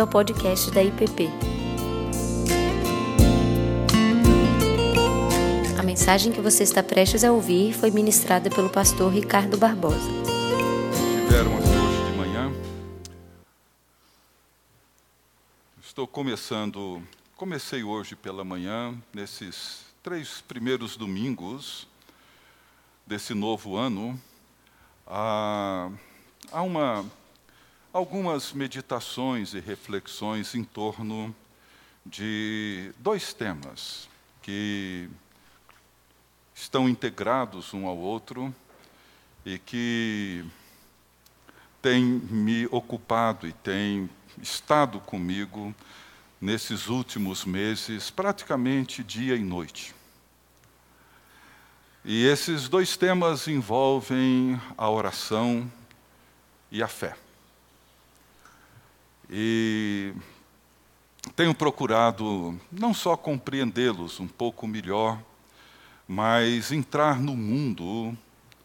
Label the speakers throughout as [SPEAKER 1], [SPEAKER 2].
[SPEAKER 1] bem-vindo ao podcast da IPP. A mensagem que você está prestes a ouvir foi ministrada pelo pastor Ricardo Barbosa.
[SPEAKER 2] Tiveram aqui hoje de manhã. Estou começando, comecei hoje pela manhã, nesses três primeiros domingos desse novo ano, há, uma algumas meditações e reflexões em torno de dois temas que estão integrados um ao outro e que têm me ocupado e têm estado comigo nesses últimos meses, praticamente dia e noite. E esses dois temas envolvem a oração e a fé. E tenho procurado não só compreendê-los um pouco melhor, mas entrar no mundo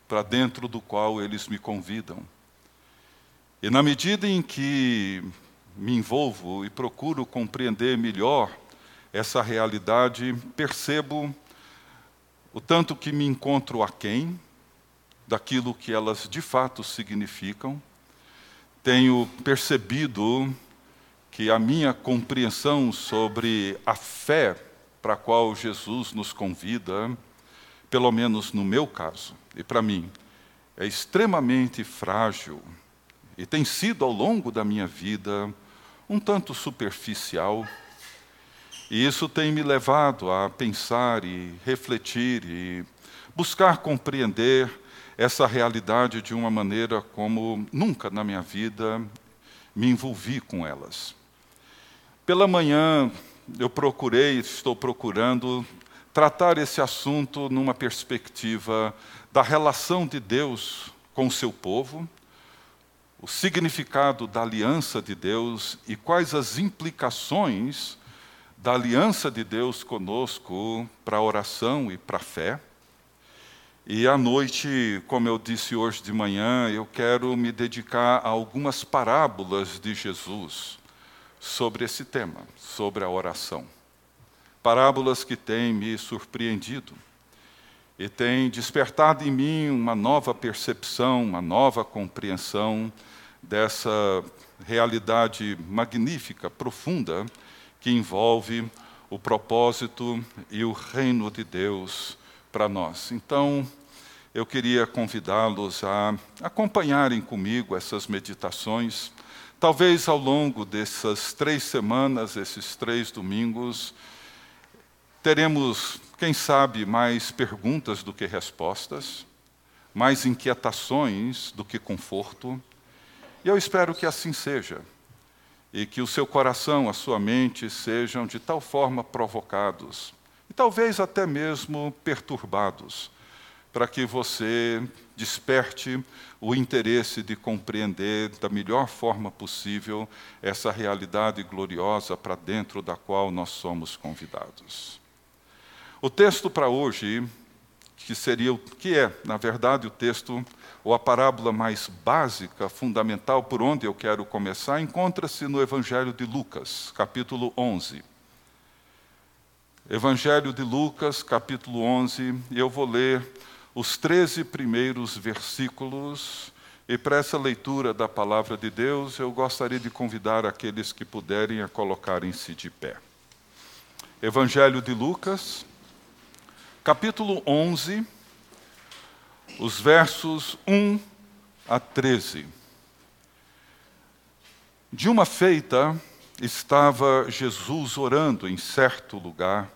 [SPEAKER 2] para dentro do qual eles me convidam. E na medida em que me envolvo e procuro compreender melhor essa realidade, percebo o tanto que me encontro aquém daquilo que elas de fato significam tenho percebido que a minha compreensão sobre a fé para a qual Jesus nos convida, pelo menos no meu caso, e para mim, é extremamente frágil e tem sido ao longo da minha vida um tanto superficial. E isso tem me levado a pensar e refletir e buscar compreender essa realidade de uma maneira como nunca na minha vida me envolvi com elas. Pela manhã, eu procurei, estou procurando, tratar esse assunto numa perspectiva da relação de Deus com o seu povo, o significado da aliança de Deus e quais as implicações da aliança de Deus conosco para a oração e para a fé. E à noite, como eu disse hoje de manhã, eu quero me dedicar a algumas parábolas de Jesus sobre esse tema, sobre a oração. Parábolas que têm me surpreendido e têm despertado em mim uma nova percepção, uma nova compreensão dessa realidade magnífica, profunda, que envolve o propósito e o reino de Deus para nós. Então, eu queria convidá-los a acompanharem comigo essas meditações. Talvez ao longo dessas três semanas, esses três domingos, teremos, quem sabe, mais perguntas do que respostas, mais inquietações do que conforto. E eu espero que assim seja. E que o seu coração, a sua mente sejam de tal forma provocados talvez até mesmo perturbados, para que você desperte o interesse de compreender da melhor forma possível essa realidade gloriosa para dentro da qual nós somos convidados. O texto para hoje, que seria que é, na verdade, o texto ou a parábola mais básica, fundamental por onde eu quero começar, encontra-se no Evangelho de Lucas, capítulo 11. Evangelho de Lucas, capítulo 11, e eu vou ler os 13 primeiros versículos. E para essa leitura da palavra de Deus, eu gostaria de convidar aqueles que puderem a colocarem-se de pé. Evangelho de Lucas, capítulo 11, os versos 1 a 13. De uma feita, estava Jesus orando em certo lugar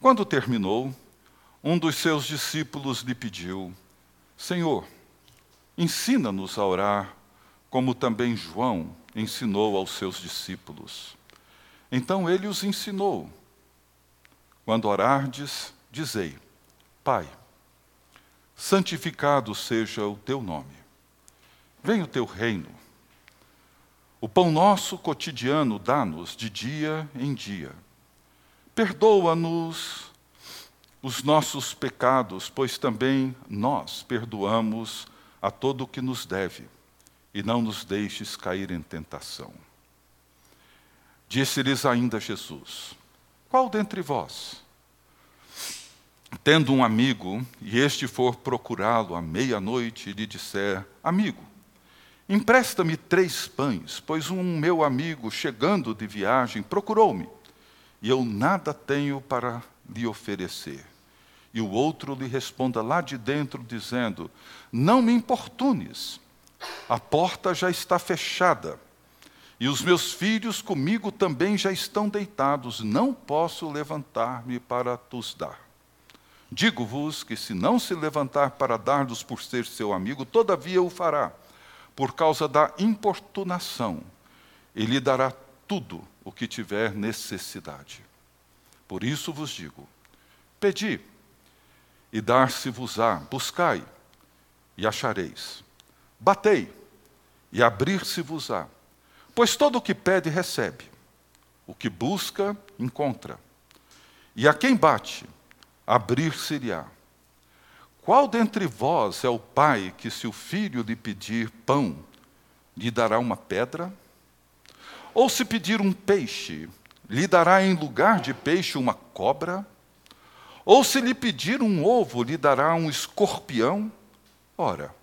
[SPEAKER 2] quando terminou, um dos seus discípulos lhe pediu: Senhor, ensina-nos a orar, como também João ensinou aos seus discípulos. Então ele os ensinou. Quando orardes, dizei: Pai, santificado seja o teu nome. Venha o teu reino. O pão nosso cotidiano dá-nos de dia em dia Perdoa-nos os nossos pecados, pois também nós perdoamos a todo o que nos deve, e não nos deixes cair em tentação. Disse-lhes ainda Jesus: Qual dentre vós, tendo um amigo, e este for procurá-lo à meia-noite e lhe disser: Amigo, empresta-me três pães, pois um meu amigo, chegando de viagem, procurou-me, e eu nada tenho para lhe oferecer. E o outro lhe responda lá de dentro, dizendo: Não me importunes, a porta já está fechada e os meus filhos comigo também já estão deitados, não posso levantar-me para tos dar. Digo-vos que se não se levantar para dar-los por ser seu amigo, todavia o fará, por causa da importunação, e lhe dará tudo o que tiver necessidade. Por isso vos digo: pedi, e dar-se-vos-á, buscai, e achareis, batei, e abrir-se-vos-á. Pois todo o que pede, recebe. O que busca, encontra. E a quem bate, abrir-se-lhe-á. Qual dentre vós é o pai que, se o filho lhe pedir pão, lhe dará uma pedra? Ou se pedir um peixe, lhe dará em lugar de peixe uma cobra? Ou se lhe pedir um ovo, lhe dará um escorpião? Ora,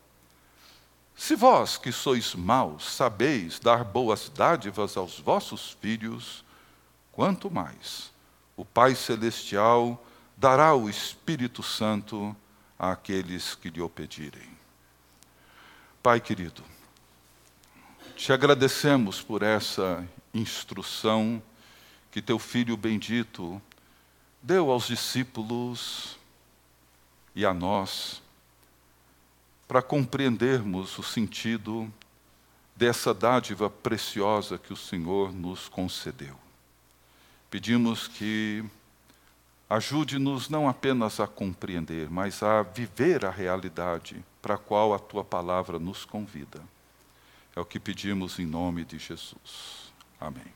[SPEAKER 2] se vós, que sois maus, sabeis dar boas dádivas aos vossos filhos, quanto mais o Pai Celestial dará o Espírito Santo àqueles que lhe o pedirem. Pai querido, te agradecemos por essa instrução que teu Filho bendito deu aos discípulos e a nós para compreendermos o sentido dessa dádiva preciosa que o Senhor nos concedeu. Pedimos que ajude-nos não apenas a compreender, mas a viver a realidade para a qual a tua palavra nos convida. É o que pedimos em nome de Jesus. Amém.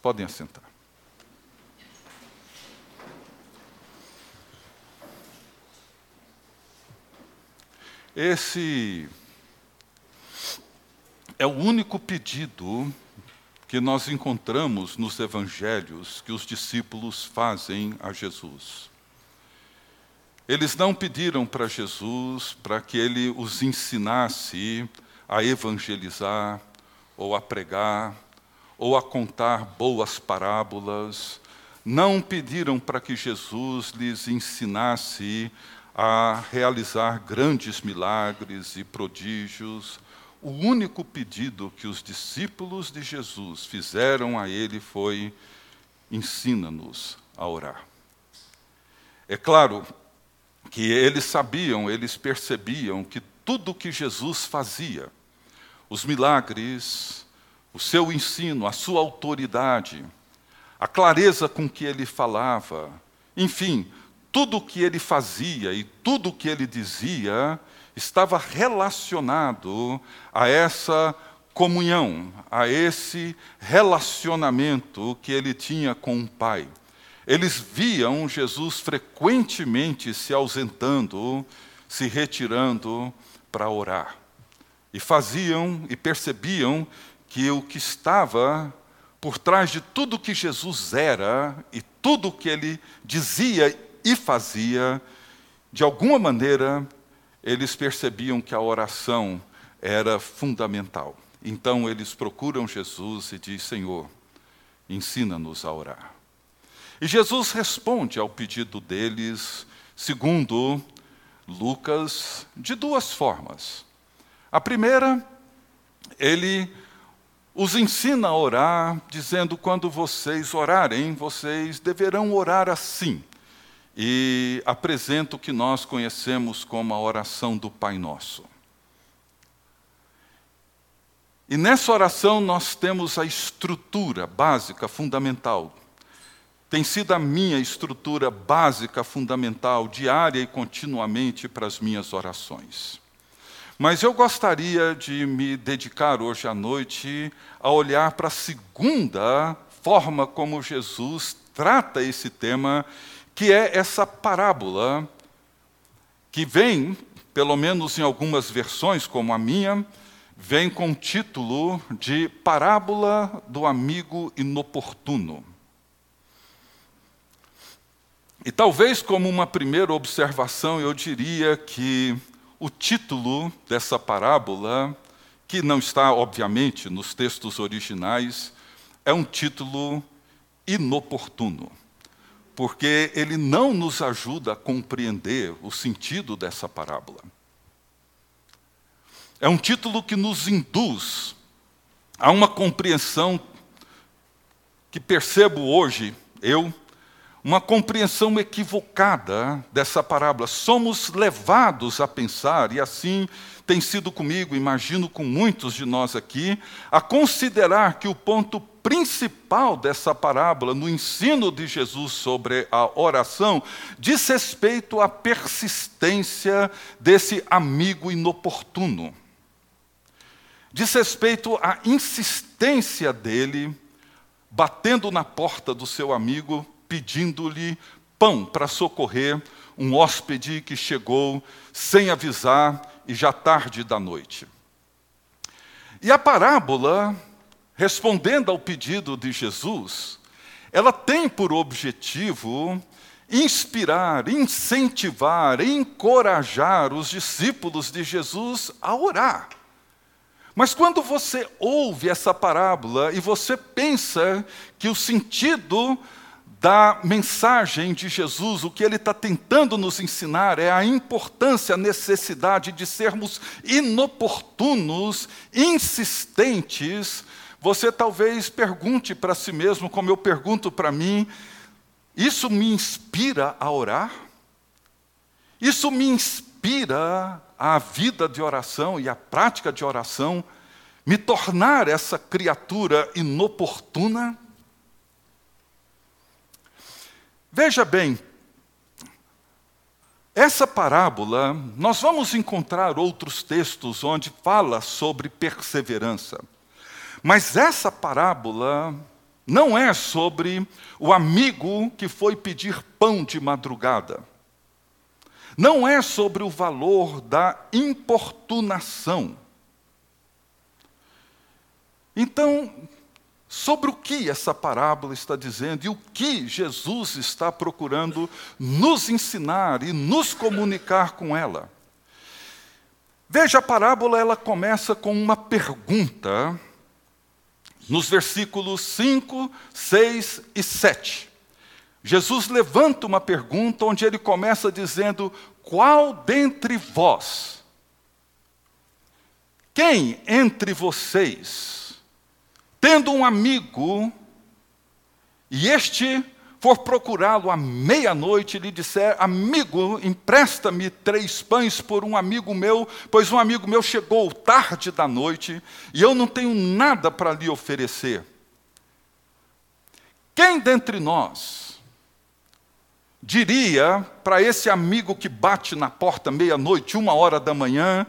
[SPEAKER 2] Podem assentar. Esse é o único pedido que nós encontramos nos evangelhos que os discípulos fazem a Jesus. Eles não pediram para Jesus para que ele os ensinasse a evangelizar, ou a pregar, ou a contar boas parábolas. Não pediram para que Jesus lhes ensinasse a realizar grandes milagres e prodígios. O único pedido que os discípulos de Jesus fizeram a ele foi: ensina-nos a orar. É claro que eles sabiam, eles percebiam que tudo que Jesus fazia, os milagres, o seu ensino, a sua autoridade, a clareza com que ele falava, enfim, tudo o que ele fazia e tudo o que ele dizia estava relacionado a essa comunhão, a esse relacionamento que ele tinha com o Pai. Eles viam Jesus frequentemente se ausentando, se retirando para orar. E faziam e percebiam que o que estava por trás de tudo que Jesus era e tudo que ele dizia e fazia, de alguma maneira, eles percebiam que a oração era fundamental. Então eles procuram Jesus e diz: Senhor, ensina-nos a orar. E Jesus responde ao pedido deles, segundo Lucas, de duas formas. A primeira, ele os ensina a orar, dizendo: quando vocês orarem, vocês deverão orar assim e apresenta o que nós conhecemos como a oração do Pai Nosso. E nessa oração nós temos a estrutura básica, fundamental. Tem sido a minha estrutura básica, fundamental, diária e continuamente para as minhas orações. Mas eu gostaria de me dedicar hoje à noite a olhar para a segunda forma como Jesus trata esse tema que é essa parábola que vem, pelo menos em algumas versões, como a minha, vem com o título de Parábola do Amigo Inoportuno. E talvez, como uma primeira observação, eu diria que o título dessa parábola, que não está, obviamente, nos textos originais, é um título inoportuno, porque ele não nos ajuda a compreender o sentido dessa parábola. É um título que nos induz a uma compreensão que percebo hoje, eu, uma compreensão equivocada dessa parábola. Somos levados a pensar, e assim tem sido comigo, imagino com muitos de nós aqui, a considerar que o ponto principal dessa parábola, no ensino de Jesus sobre a oração, diz respeito à persistência desse amigo inoportuno diz respeito à insistência dele, batendo na porta do seu amigo, pedindo-lhe pão para socorrer um hóspede que chegou sem avisar e já tarde da noite. E a parábola, respondendo ao pedido de Jesus, ela tem por objetivo inspirar, incentivar, encorajar os discípulos de Jesus a orar. Mas quando você ouve essa parábola e você pensa que o sentido da mensagem de Jesus, o que ele está tentando nos ensinar é a importância, a necessidade de sermos inoportunos, insistentes, você talvez pergunte para si mesmo, como eu pergunto para mim: isso me inspira a orar? Isso me inspira a vida de oração e a prática de oração, me tornar essa criatura inoportuna? Veja bem, essa parábola, nós vamos encontrar outros textos onde fala sobre perseverança. Mas essa parábola não é sobre o amigo que foi pedir pão de madrugada não é sobre o valor da importunação. Então, sobre o que essa parábola está dizendo e o que Jesus está procurando nos ensinar e nos comunicar com ela. Veja, a parábola ela começa com uma pergunta nos versículos 5, 6 e 7. Jesus levanta uma pergunta onde ele começa dizendo: Qual dentre vós, quem entre vocês, tendo um amigo, e este for procurá-lo à meia-noite e lhe disser: Amigo, empresta-me três pães por um amigo meu, pois um amigo meu chegou tarde da noite e eu não tenho nada para lhe oferecer. Quem dentre nós, diria para esse amigo que bate na porta meia-noite, uma hora da manhã,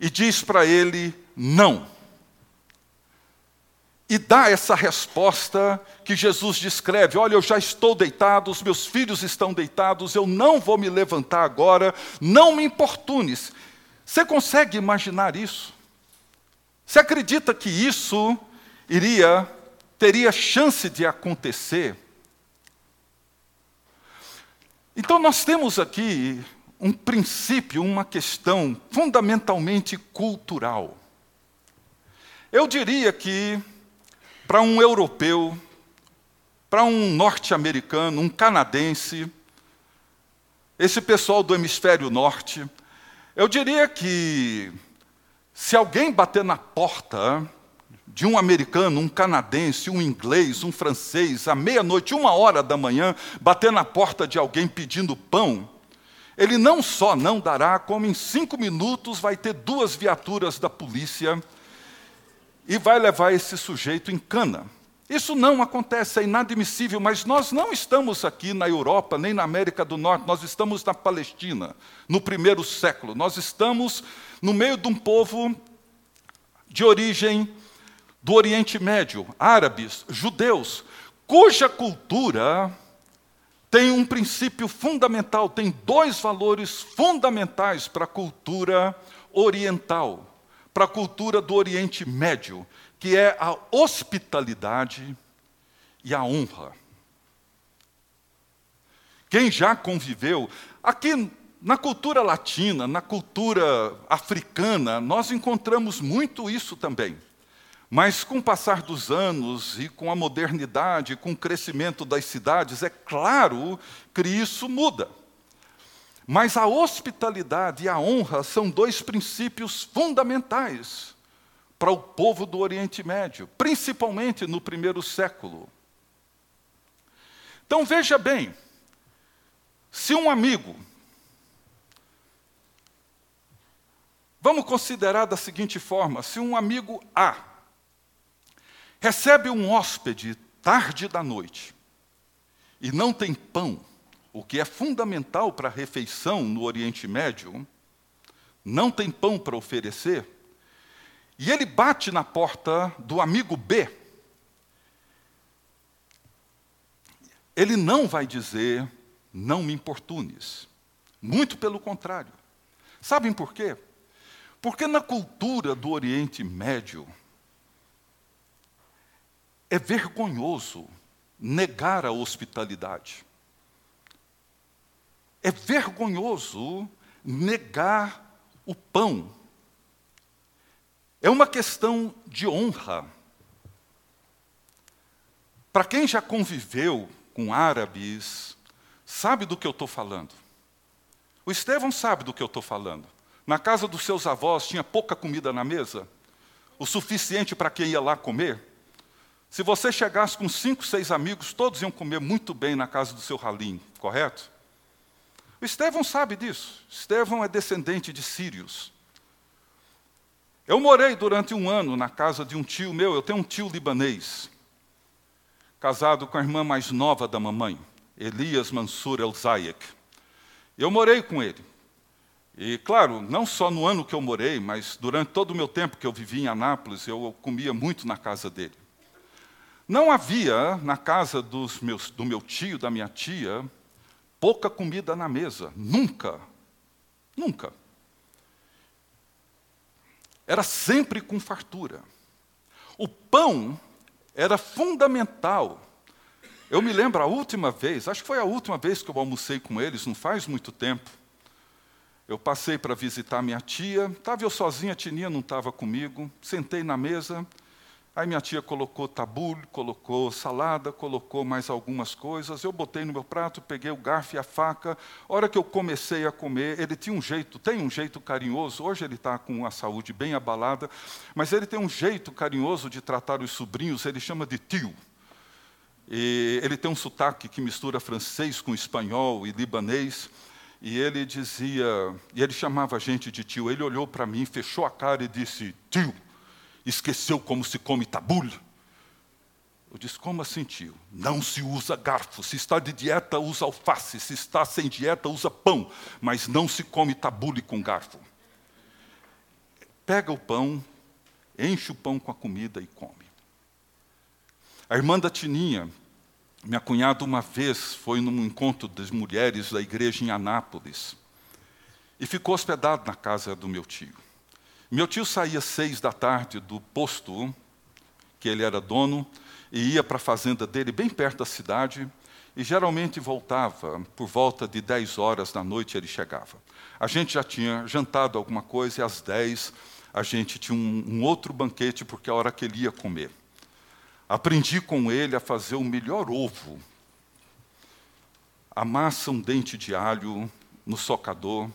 [SPEAKER 2] e diz para ele: não. E dá essa resposta que Jesus descreve: Olha, eu já estou deitado, os meus filhos estão deitados, eu não vou me levantar agora, não me importunes. Você consegue imaginar isso? Você acredita que isso iria, teria chance de acontecer? Então, nós temos aqui um princípio, uma questão fundamentalmente cultural. Eu diria que, para um europeu, para um norte-americano, um canadense, esse pessoal do hemisfério norte, eu diria que, se alguém bater na porta de um americano, um canadense, um inglês, um francês, à meia-noite, uma hora da manhã, bater na porta de alguém pedindo pão, ele não só não dará, como em cinco minutos vai ter duas viaturas da polícia e vai levar esse sujeito em cana. Isso não acontece, é inadmissível, mas nós não estamos aqui na Europa, nem na América do Norte, nós estamos na Palestina, no primeiro século. Nós estamos no meio de um povo de origem do Oriente Médio, árabes, judeus, cuja cultura tem um princípio fundamental, tem dois valores fundamentais para a cultura oriental, para a cultura do Oriente Médio, que é a hospitalidade e a honra. Quem já conviveu, aqui na cultura latina, na cultura africana, nós encontramos muito isso também. Mas com o passar dos anos e com a modernidade, com o crescimento das cidades, é claro que isso muda. Mas a hospitalidade e a honra são dois princípios fundamentais para o povo do Oriente Médio, principalmente no primeiro século. Então veja bem, se um amigo, vamos considerar da seguinte forma: se um amigo A recebe um hóspede tarde da noite e não tem pão, o que é fundamental para a refeição no Oriente Médio, não tem pão para oferecer, e ele bate na porta do amigo B. Ele não vai dizer, não me importunes. Muito pelo contrário. Sabem por quê? Porque na cultura do Oriente Médio, é vergonhoso negar a hospitalidade. É vergonhoso negar o pão. É uma questão de honra. Para quem já conviveu com árabes, sabe do que eu estou falando. O Estevão sabe do que eu estou falando. Na casa dos seus avós tinha pouca comida na mesa, o suficiente para quem ia lá comer. Se você chegasse com cinco, seis amigos, todos iam comer muito bem na casa do seu ralim, correto? O Estevão sabe disso. Estevão é descendente de sírios. Eu morei durante um ano na casa de um tio meu, eu tenho um tio libanês, casado com a irmã mais nova da mamãe, Elias Mansur El Zayek. Eu morei com ele. E, claro, não só no ano que eu morei, mas durante todo o meu tempo que eu vivi em Anápolis, eu comia muito na casa dele. Não havia na casa dos meus, do meu tio, da minha tia, pouca comida na mesa. Nunca. Nunca. Era sempre com fartura. O pão era fundamental. Eu me lembro a última vez, acho que foi a última vez que eu almocei com eles, não faz muito tempo. Eu passei para visitar minha tia, estava eu sozinha, a Tininha não estava comigo, sentei na mesa, Aí minha tia colocou tabule, colocou salada, colocou mais algumas coisas. Eu botei no meu prato, peguei o garfo e a faca. A hora que eu comecei a comer, ele tinha um jeito, tem um jeito carinhoso. Hoje ele está com a saúde bem abalada, mas ele tem um jeito carinhoso de tratar os sobrinhos. Ele chama de tio. E ele tem um sotaque que mistura francês com espanhol e libanês. E ele dizia, e ele chamava a gente de tio. Ele olhou para mim, fechou a cara e disse: Tio esqueceu como se come tabule? Eu disse, como assim, tio? Não se usa garfo. Se está de dieta, usa alface. Se está sem dieta, usa pão. Mas não se come tabule com garfo. Pega o pão, enche o pão com a comida e come. A irmã da Tininha, minha cunhada, uma vez foi num encontro das mulheres da igreja em Anápolis e ficou hospedado na casa do meu tio. Meu tio saía seis da tarde do posto que ele era dono e ia para a fazenda dele, bem perto da cidade, e geralmente voltava por volta de dez horas da noite ele chegava. A gente já tinha jantado alguma coisa e às dez a gente tinha um, um outro banquete porque é a hora que ele ia comer. Aprendi com ele a fazer o melhor ovo. Amassa um dente de alho no socador,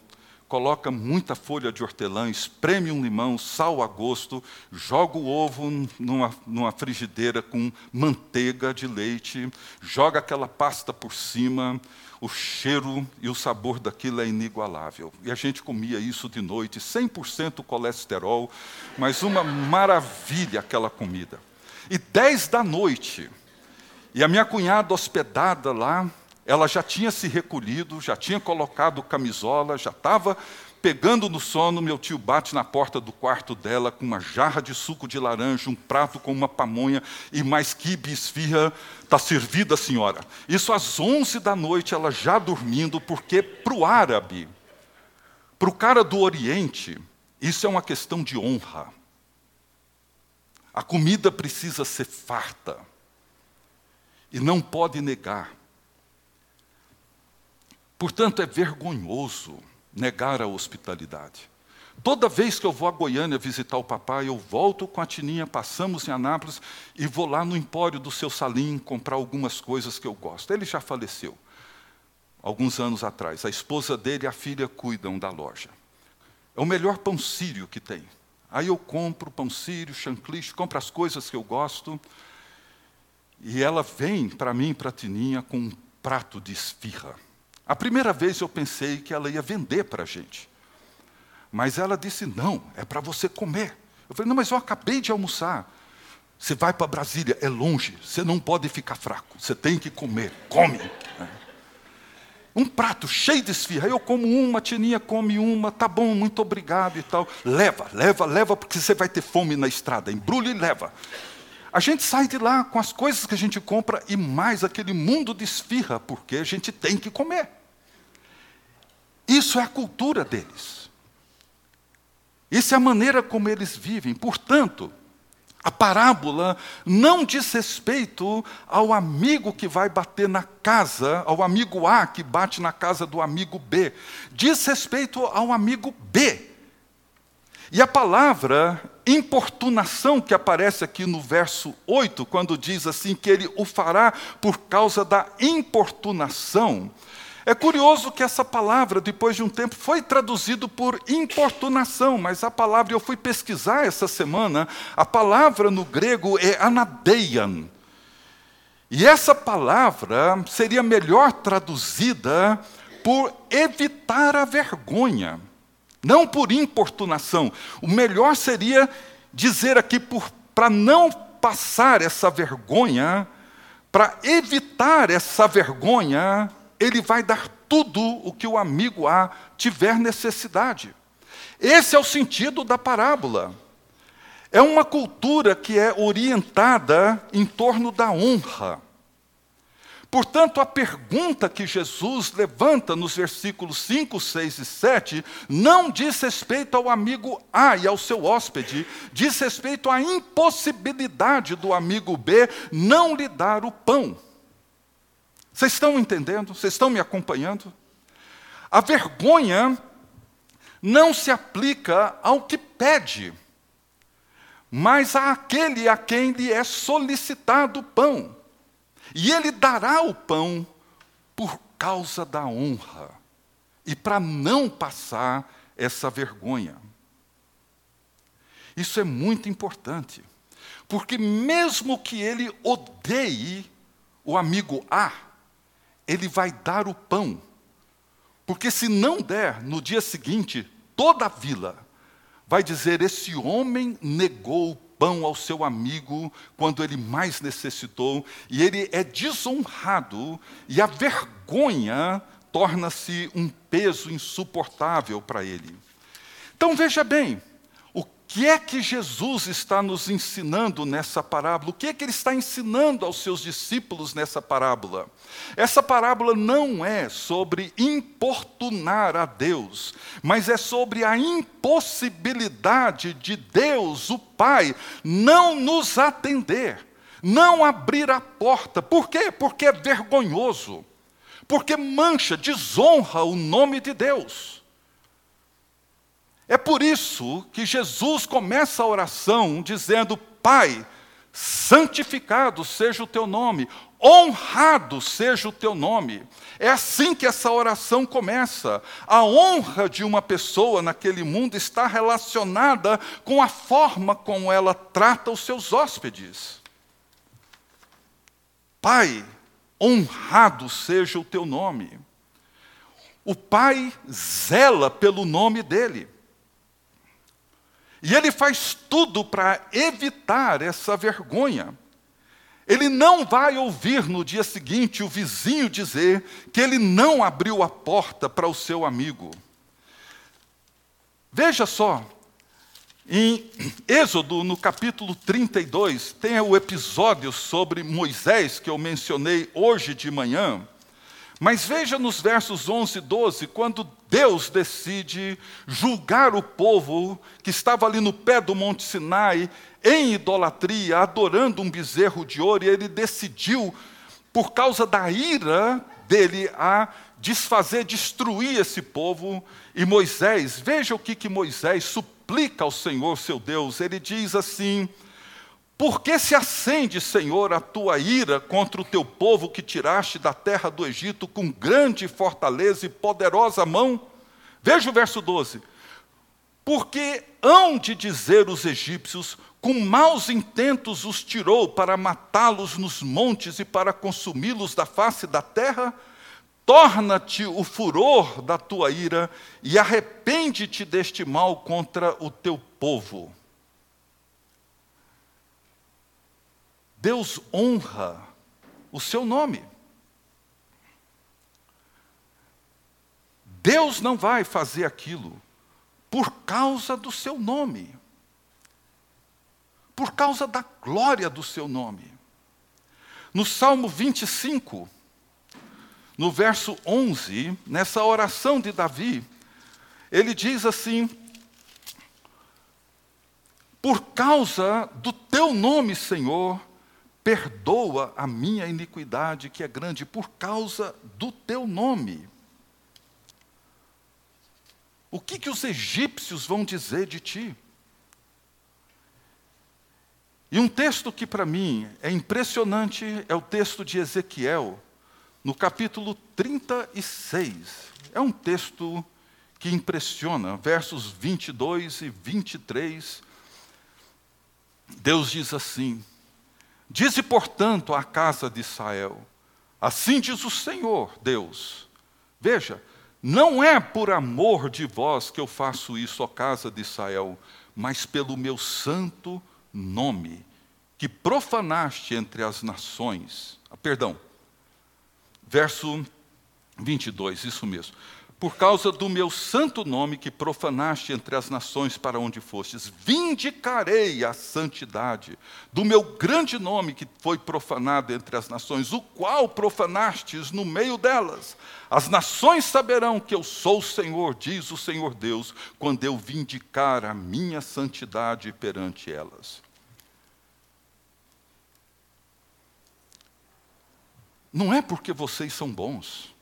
[SPEAKER 2] coloca muita folha de hortelã, espreme um limão, sal a gosto, joga o ovo numa, numa frigideira com manteiga de leite, joga aquela pasta por cima, o cheiro e o sabor daquilo é inigualável. E a gente comia isso de noite, 100% colesterol, mas uma maravilha aquela comida. E 10 da noite, e a minha cunhada hospedada lá, ela já tinha se recolhido, já tinha colocado camisola, já estava pegando no sono. Meu tio bate na porta do quarto dela com uma jarra de suco de laranja, um prato com uma pamonha e mais quibe esfirra. Está servida, senhora. Isso às 11 da noite, ela já dormindo, porque para o árabe, para o cara do Oriente, Isso é uma questão de honra. A comida precisa ser farta. E não pode negar. Portanto, é vergonhoso negar a hospitalidade. Toda vez que eu vou a Goiânia visitar o papai, eu volto com a Tininha, passamos em Anápolis e vou lá no empório do seu Salim comprar algumas coisas que eu gosto. Ele já faleceu, alguns anos atrás. A esposa dele e a filha cuidam da loja. É o melhor pão sírio que tem. Aí eu compro pão sírio, chancliche, compro as coisas que eu gosto. E ela vem para mim, para a Tininha, com um prato de esfirra. A primeira vez eu pensei que ela ia vender para a gente. Mas ela disse: não, é para você comer. Eu falei: não, mas eu acabei de almoçar. Você vai para Brasília, é longe, você não pode ficar fraco, você tem que comer, come. É. Um prato cheio de esfirra, eu como uma, a Tininha come uma, tá bom, muito obrigado e tal. Leva, leva, leva, porque você vai ter fome na estrada, embrulha e leva. A gente sai de lá com as coisas que a gente compra e mais aquele mundo de esfirra, porque a gente tem que comer. Isso é a cultura deles. Isso é a maneira como eles vivem. Portanto, a parábola não diz respeito ao amigo que vai bater na casa, ao amigo A que bate na casa do amigo B. Diz respeito ao amigo B. E a palavra importunação que aparece aqui no verso 8, quando diz assim que ele o fará por causa da importunação, é curioso que essa palavra, depois de um tempo, foi traduzido por importunação, mas a palavra, eu fui pesquisar essa semana, a palavra no grego é anadeian. E essa palavra seria melhor traduzida por evitar a vergonha, não por importunação. O melhor seria dizer aqui para não passar essa vergonha, para evitar essa vergonha, ele vai dar tudo o que o amigo A tiver necessidade. Esse é o sentido da parábola. É uma cultura que é orientada em torno da honra. Portanto, a pergunta que Jesus levanta nos versículos 5, 6 e 7 não diz respeito ao amigo A e ao seu hóspede, diz respeito à impossibilidade do amigo B não lhe dar o pão. Vocês estão entendendo? Vocês estão me acompanhando? A vergonha não se aplica ao que pede, mas àquele a quem lhe é solicitado o pão. E ele dará o pão por causa da honra e para não passar essa vergonha. Isso é muito importante, porque mesmo que ele odeie o amigo A, ele vai dar o pão. Porque se não der, no dia seguinte, toda a vila vai dizer: esse homem negou o pão ao seu amigo quando ele mais necessitou, e ele é desonrado, e a vergonha torna-se um peso insuportável para ele. Então veja bem, que é que Jesus está nos ensinando nessa parábola? O que é que ele está ensinando aos seus discípulos nessa parábola? Essa parábola não é sobre importunar a Deus, mas é sobre a impossibilidade de Deus, o Pai, não nos atender, não abrir a porta. Por quê? Porque é vergonhoso, porque mancha, desonra o nome de Deus. É por isso que Jesus começa a oração dizendo: Pai, santificado seja o teu nome, honrado seja o teu nome. É assim que essa oração começa. A honra de uma pessoa naquele mundo está relacionada com a forma como ela trata os seus hóspedes. Pai, honrado seja o teu nome. O pai zela pelo nome dele. E ele faz tudo para evitar essa vergonha. Ele não vai ouvir no dia seguinte o vizinho dizer que ele não abriu a porta para o seu amigo. Veja só, em Êxodo, no capítulo 32, tem o episódio sobre Moisés que eu mencionei hoje de manhã. Mas veja nos versos 11 e 12, quando Deus decide julgar o povo que estava ali no pé do Monte Sinai, em idolatria, adorando um bezerro de ouro, e ele decidiu, por causa da ira dele, a desfazer, destruir esse povo. E Moisés, veja o que, que Moisés suplica ao Senhor seu Deus. Ele diz assim: Por que se acende, Senhor, a tua ira contra o teu povo que tiraste da terra do Egito com grande fortaleza e poderosa mão? Veja o verso 12. Porque hão de dizer os egípcios, com maus intentos os tirou para matá-los nos montes e para consumi-los da face da terra? Torna-te o furor da tua ira e arrepende-te deste mal contra o teu povo. Deus honra o seu nome. Deus não vai fazer aquilo por causa do seu nome, por causa da glória do seu nome. No Salmo 25, no verso 11, nessa oração de Davi, ele diz assim: Por causa do teu nome, Senhor, perdoa a minha iniquidade que é grande, por causa do teu nome. O que, que os egípcios vão dizer de ti? E um texto que para mim é impressionante é o texto de Ezequiel, no capítulo 36. É um texto que impressiona, versos 22 e 23. Deus diz assim: Dize, portanto, à casa de Israel: Assim diz o Senhor, Deus. Veja, não é por amor de vós que eu faço isso, ó casa de Israel, mas pelo meu santo nome, que profanaste entre as nações. Ah, perdão, Verso 22, isso mesmo. Por causa do meu santo nome que profanaste entre as nações para onde fostes, vindicarei a santidade do meu grande nome que foi profanado entre as nações, o qual profanastes no meio delas. As nações saberão que eu sou o Senhor, diz o Senhor Deus, quando eu vindicar a minha santidade perante elas. Não é porque vocês são bons.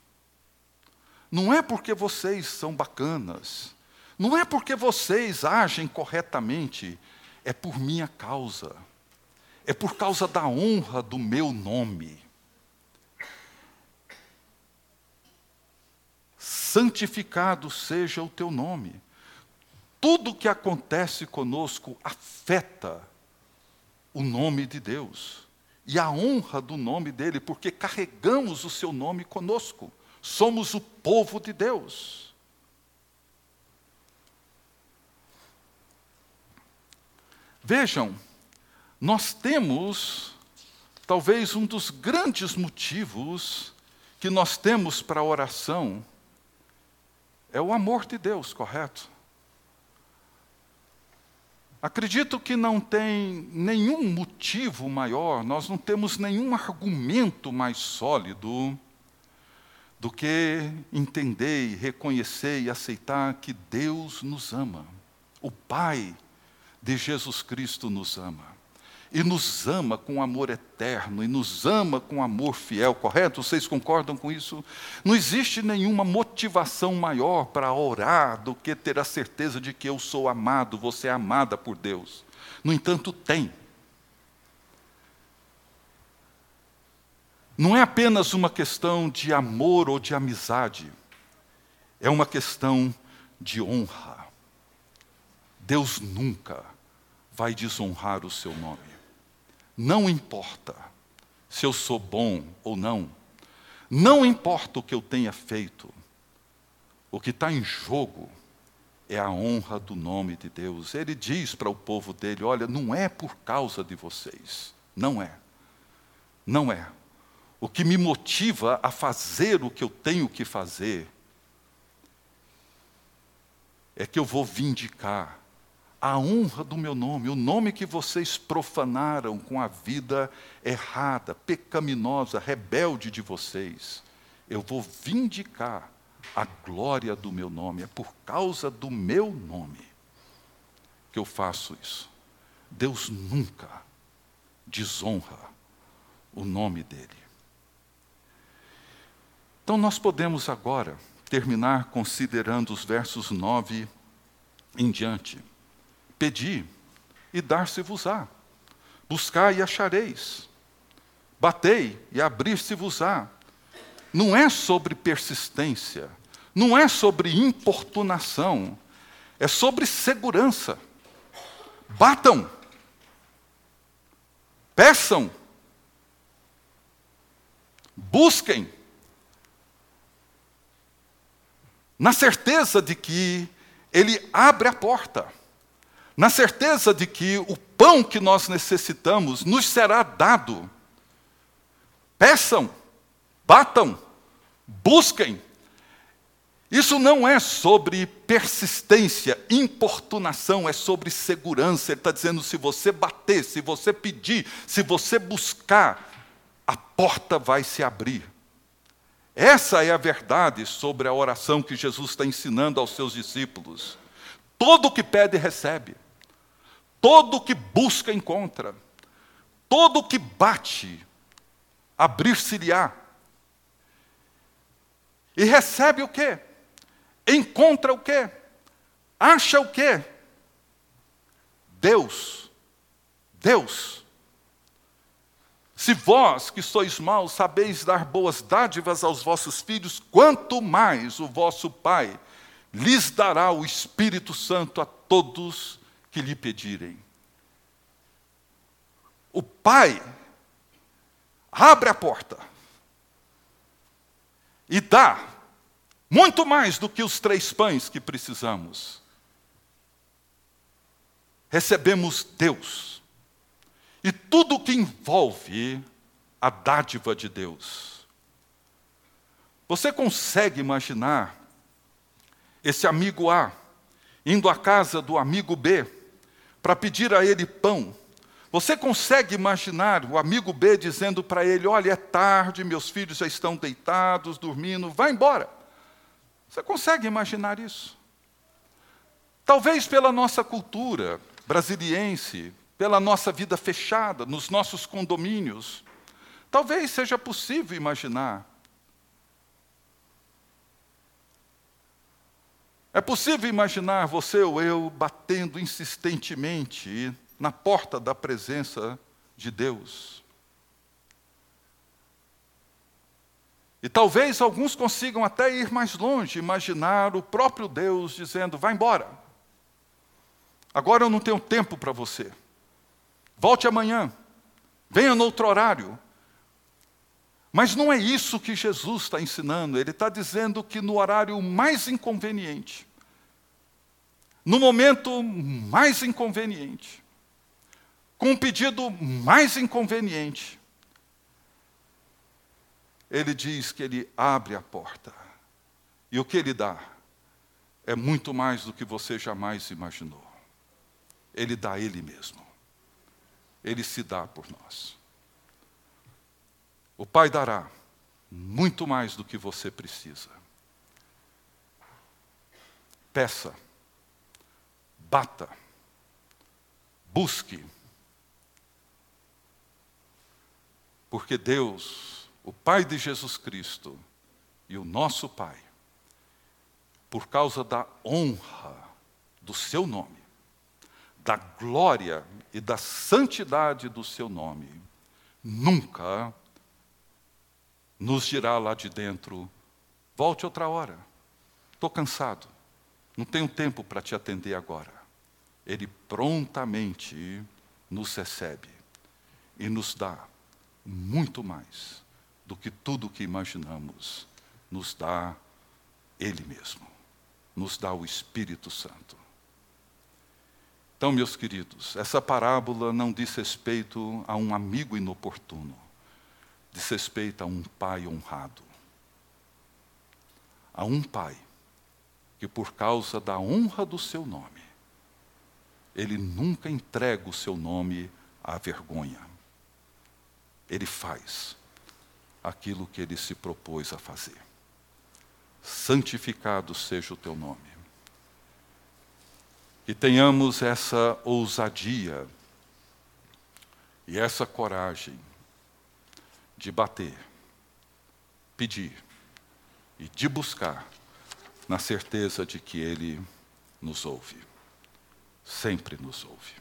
[SPEAKER 2] Não é porque vocês são bacanas. Não é porque vocês agem corretamente. É por minha causa. É por causa da honra do meu nome. Santificado seja o teu nome. Tudo que acontece conosco afeta o nome de Deus e a honra do nome dele, porque carregamos o seu nome conosco. Somos o povo de Deus. Vejam, nós temos talvez um dos grandes motivos que nós temos para a oração é o amor de Deus, correto? Acredito que não tem nenhum motivo maior, nós não temos nenhum argumento mais sólido do que entender e reconhecer e aceitar que Deus nos ama. O Pai de Jesus Cristo nos ama e nos ama com amor eterno, e nos ama com amor fiel, correto? Vocês concordam com isso? Não existe nenhuma motivação maior para orar do que ter a certeza de que eu sou amado, você é amada por Deus. No entanto, tem. Não é apenas uma questão de amor ou de amizade, é uma questão de honra. Deus nunca vai desonrar o seu nome. Não importa se eu sou bom ou não, não importa o que eu tenha feito, o que está em jogo é a honra do nome de Deus. Ele diz para o povo dele: olha, não é por causa de vocês, não é, não é. O que me motiva a fazer o que eu tenho que fazer é que eu vou vindicar a honra do meu nome, o nome que vocês profanaram com a vida errada, pecaminosa, rebelde de vocês. Eu vou vindicar a glória do meu nome, é por causa do meu nome que eu faço isso. Deus nunca desonra o nome dele. Então nós podemos agora terminar considerando os versos 9 em diante. Pedi e dar-se-vos-á. Buscai e achareis. Batei e abrir-se-vos-á. Não é sobre persistência, não é sobre importunação, é sobre segurança. Batam, peçam, busquem, na certeza de que Ele abre a porta, na certeza de que o pão que nós necessitamos nos será dado. Peçam, batam, busquem. Isso não é sobre persistência, importunação, é sobre segurança. Ele está dizendo: se você bater, se você pedir, se você buscar, a porta vai se abrir. Essa é a verdade sobre a oração que Jesus está ensinando aos seus discípulos. Todo o que pede, recebe. Todo o que busca, encontra. Todo o que bate, abrir-se-lhe-á. E recebe o quê? Encontra o quê? Acha o quê? Deus. Deus. Se vós, que sois maus, sabeis dar boas dádivas aos vossos filhos, quanto mais o vosso Pai lhes dará o Espírito Santo a todos que lhe pedirem. O Pai abre a porta e dá muito mais do que os três pães que precisamos. Recebemos Deus e tudo que envolve a dádiva de Deus. Você consegue imaginar esse amigo A indo à casa do amigo B para pedir a ele pão? Você consegue imaginar o amigo B dizendo para ele: Olha, é tarde, meus filhos já estão deitados, dormindo, vai embora. Você consegue imaginar isso? Talvez pela nossa cultura brasiliense, pela nossa vida fechada, nos nossos condomínios. Talvez seja possível imaginar. É possível imaginar você ou eu batendo insistentemente na porta da presença de Deus. E talvez alguns consigam até ir mais longe, imaginar o próprio Deus dizendo: vai embora. Agora eu não tenho tempo para você. Volte amanhã. Venha no outro horário. Mas não é isso que Jesus está ensinando. Ele está dizendo que no horário mais inconveniente, no momento mais inconveniente, com um pedido mais inconveniente, ele diz que ele abre a porta. E o que ele dá é muito mais do que você jamais imaginou. Ele dá ele mesmo ele se dá por nós. O Pai dará muito mais do que você precisa. Peça, bata, busque, porque Deus, o Pai de Jesus Cristo e o nosso Pai, por causa da honra do seu nome, da glória e da santidade do seu nome, nunca nos dirá lá de dentro: volte outra hora, estou cansado, não tenho tempo para te atender agora. Ele prontamente nos recebe e nos dá muito mais do que tudo que imaginamos, nos dá Ele mesmo, nos dá o Espírito Santo. Então, meus queridos, essa parábola não diz respeito a um amigo inoportuno, diz respeito a um pai honrado. A um pai que, por causa da honra do seu nome, ele nunca entrega o seu nome à vergonha. Ele faz aquilo que ele se propôs a fazer. santificado seja o teu nome. Que tenhamos essa ousadia e essa coragem de bater, pedir e de buscar, na certeza de que Ele nos ouve. Sempre nos ouve,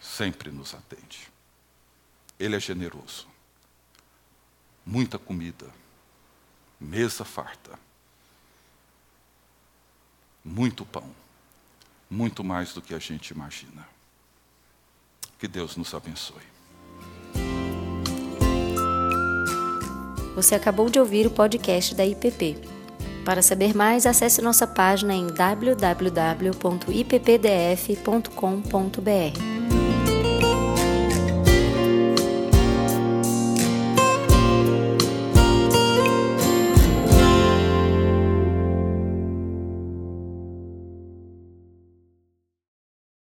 [SPEAKER 2] sempre nos atende. Ele é generoso. Muita comida, mesa farta, muito pão, muito mais do que a gente imagina. Que Deus nos abençoe.
[SPEAKER 1] Você acabou de ouvir o podcast da IPP. Para saber mais, acesse nossa página em www.ippdf.com.br.